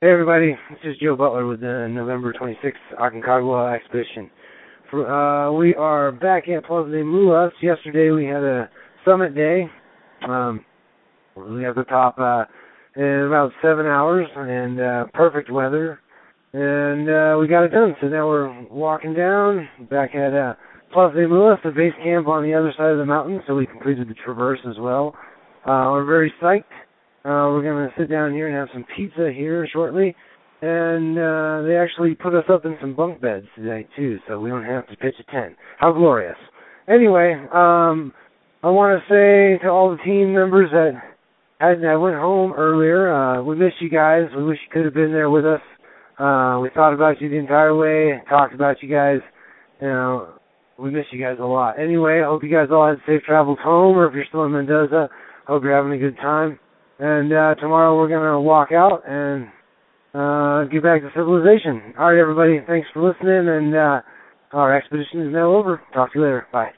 Hey everybody, this is Joe Butler with the November 26th Aconcagua expedition. For, uh, we are back at Plaza de Mulas. Yesterday we had a summit day. Um, we have the top uh, in about seven hours and uh, perfect weather, and uh, we got it done. So now we're walking down back at uh, Plaza de Mulas, the base camp on the other side of the mountain. So we completed the traverse as well. Uh, we're very psyched. Uh, we're going to sit down here and have some pizza here shortly. And uh, they actually put us up in some bunk beds today, too, so we don't have to pitch a tent. How glorious. Anyway, um, I want to say to all the team members that had, I went home earlier, uh, we miss you guys. We wish you could have been there with us. Uh, we thought about you the entire way, talked about you guys. You know, we miss you guys a lot. Anyway, I hope you guys all had safe travels home, or if you're still in Mendoza, hope you're having a good time. And uh, tomorrow we're going to walk out and uh, get back to civilization. All right, everybody. Thanks for listening. And uh, our expedition is now over. Talk to you later. Bye.